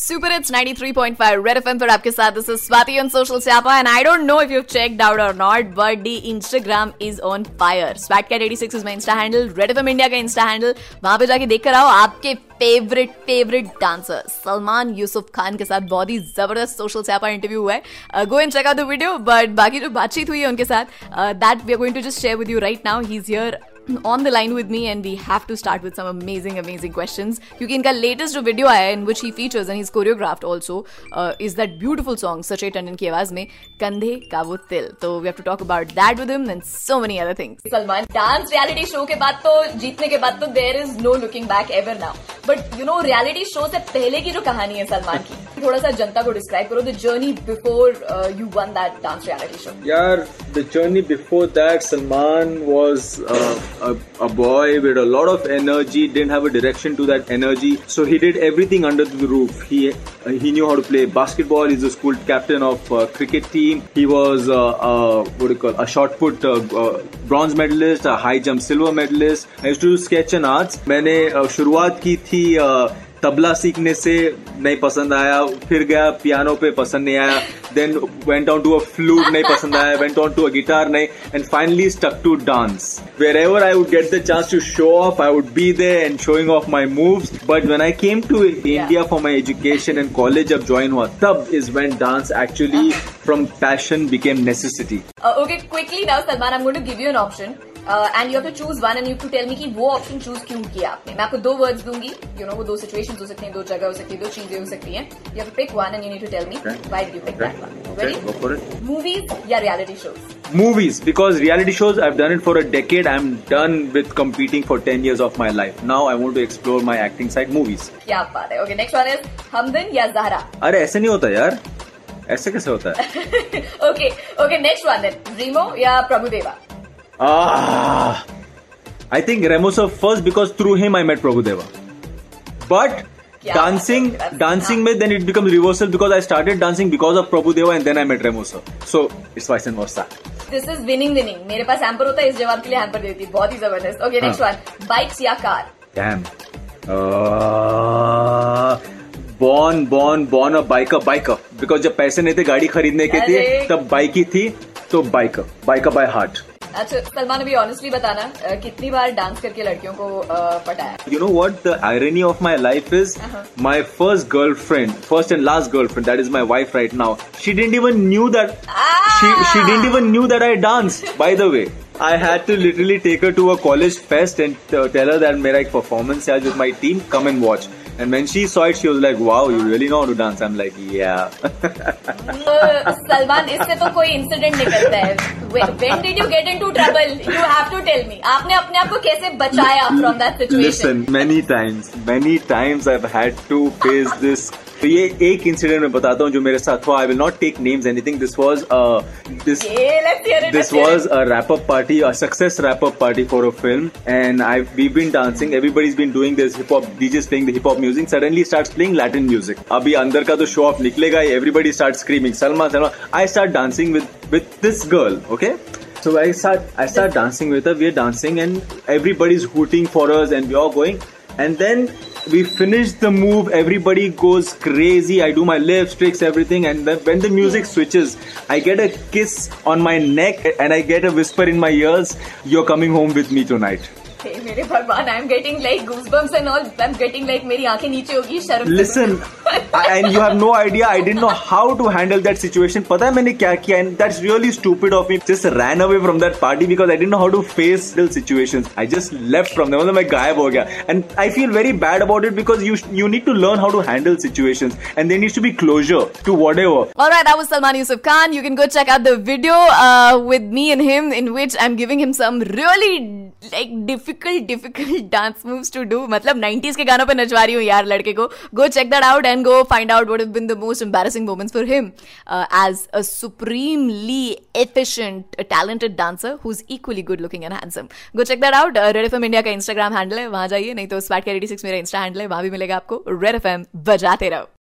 Super it's 93.5 red FM पर आपके साथ this is Swati on social Syapa and I don't know if you checked out or not but the Instagram is on fire swat cat eighty six is my insta handle red FM India का insta handle वहाँ पर जाके देख देखकर आओ आपके favourite favourite dancer Salman Yusuf Khan के साथ बहुत ही ज़बरदस्त सोशल स्यापा इंटरव्यू हुआ है। Go and check out the video but बाकी जो बातचीत हुई है उनके साथ that we are going to just share with you right now he is here on the line with me and we have to start with some amazing amazing question क्योंकि इनका latest जो वीडियो आया है in which he features and is choreographed also is that beautiful song Sachet Tandon की आवाज़ में कंधे का वो तिल तो we have to talk about that with him and so many other things Salman dance reality show के बाद तो जीतने के बाद तो there is no looking back ever now but you know reality show से पहले की जो कहानी है सलमान की थोड़ा सा जनता को डिस्क्राइब करो the journey before you won that dance reality show यार the journey before that Salman was a boy with a lot of energy didn't have a direction to that energy so he did everything under the roof he he knew how to play basketball is a school captain of cricket team he was a what you call a shot put bronze medallist high jump silver medallist I used to sketch and arts मैंने शुरुआत की थी तबला सीखने से नहीं पसंद आया, फिर गया पियानो पे पसंद नहीं आया then went on to a flute नहीं पसंद आया went on to a guitar नहीं and finally stuck to dance wherever I would get the chance to show off I would be there and showing off my move but when I came to India for my education and college जब join हुआ, तब is when dance actually from passion became necessity okay quickly now Salman I am going to give you an option and you have to choose one and you to tell me कि वो option choose क्यों किया आपने। मैं आपको दो words दूँगी। You know वो दो सिचुएशन हो सकती हैं दो जगह हो सकती है दो चीज़ें हो सकती हैं। You have to pick one and you need to tell me why did you pick that one ready movies या reality shows Movies, because reality shows, I've done it for a decade. I'm done with competing for 10 years of my life. Now I want to explore my acting side, movies. क्या बात है। Okay next one is Hamdan या जहरा? अरे ऐसे नहीं होता यार। ऐसे कैसे होता है? Okay okay next one is Remo या Prabhudeva? Ah, I think Remo sir first because through him I met Prabhudeva. But yeah, dancing, that's, that's dancing में then it becomes reversal because I started dancing because of Prabhudeva and then I met Remo sir. So it's vice and versa. This is winning winning. मेरे पास hamper होता है इस जवाब के लिए hamper देती बहुत ही ज़बरदस्त ओके नेक्स्ट वन बाइक्स या car damn born born born a biker biker because जब पैसे नहीं थे गाड़ी खरीदने के लिए तब बाइक ही थी तो बाइकर बाइकर बाय हार्ट अच्छा सलमान अभी ऑनेस्टली बताना कितनी बार डांस करके लड़कियों को पटाया you know what the irony of my life is my first girlfriend first and last girlfriend that is my wife right now she didn't even knew that she didn't even knew that I dance by the way I had to literally take her to a college fest and uh, tell her that मेरा एक performance है with my team, come and watch. And when she saw it, she was like, "Wow, you really know how to dance." I'm like, "Yeah." Salman इससे तो कोई incident निकलता है When did you get into trouble? You have to tell me. आपने अपने आप को कैसे बचाया from that situation? Listen, many times, many times I've had to face this तो ये एक इंसिडेंट मैं बताता हूँ जो मेरे साथ हुआ. I will not take names anything this was this this was a wrap up party a success wrap up party for a film and I we been dancing everybody's been doing this hip hop DJ playing the hip hop music suddenly start playing Latin music अभी अंदर का तो show off निकलेगा. Everybody start screaming Salma Salma I start dancing with with this girl okay So I start I start dancing with her. We're dancing and everybody's hooting for us and we're all going. And then we finish the move everybody goes crazy i do my lips tricks everything and then when the music switches i get a kiss on my neck and i get a whisper in my ears you're coming home with me tonight मेरे भगवान I am getting like goosebumps and all I am getting like मेरी आँखें नीचे होगी शर्म listen and you have no idea I didn't know how to handle that situation पता है मैंने क्या किया? And that's really stupid of me just ran away from that party because I didn't know how to face these situations I just left from them मतलब मैं गायब हो गया. And I feel very bad about it because you you need to learn how to handle situations and there needs to be closer to whatever Alright, that was Salman Yusuf Khan. You can go check out the video uh, with me and him in which I'm giving him some really like difficult difficult dance moves to do मतलब 90s के गानों पर नचवा रही हूँ यार लड़के को। Go check that out and go find out have been the most embarrassing moments for him as a supremely efficient talented dancer who is equally good looking and handsome go check that out red F M India का Instagram handle है। वहाँ जाइए। नहीं तो स्पैट के 86 मेरा insta handle है। वहाँ भी मिलेगा आपको। रेड एफ़ एम बजाते रहो।